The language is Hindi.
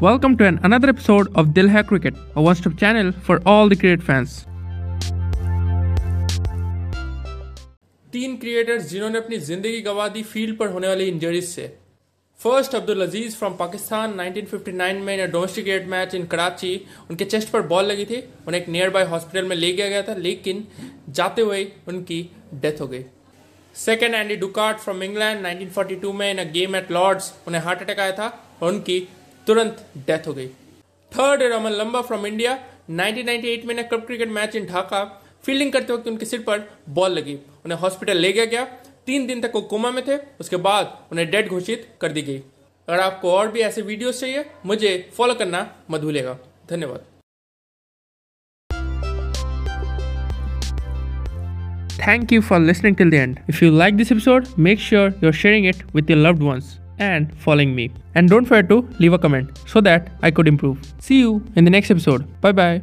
Welcome to an another episode of Dil Hai Cricket, a one-stop channel for all the cricket fans. तीन क्रिएटर्स जिन्होंने अपनी ज़िंदगी गंवा दी फ़ील्ड पर होने वाली इंजरीज से। फ़र्स्ट अब्दुल अज़ीज़ फ्रॉम पाकिस्तान 1959 में in domesticate match in Karachi उनके चेस्ट पर बॉल लगी थी उन्हें एक नियर बाय हॉस्पिटल में ले गया गया था लेकिन जाते हुए उनकी डेथ हो गई। Second Andy Ducat from England 1942 में in a game at Lord's उन्हें हार्ट अटैक आया था और उनकी तुरंत डेथ हो गई। थर्ड रमन लंबा फ्रॉम इंडिया 1998 में club cricket match in Dhaka fielding करते वक्त उनके सिर पर बॉल लगी। उन्हें हॉस्पिटल ले गया गया। तीन दिन तक वो कोमा में थे। उसके बाद उन्हें डेड घोषित कर दी गई। अगर आपको और भी ऐसे वीडियोस चाहिए मुझे फॉलो करना मत भूलेगा धन्यवाद। Thank you for listening till the end. If you like this episode, make sure you're sharing it with your loved ones. And following me. And don't forget to leave a comment so that I could improve. See you in the next episode. Bye bye.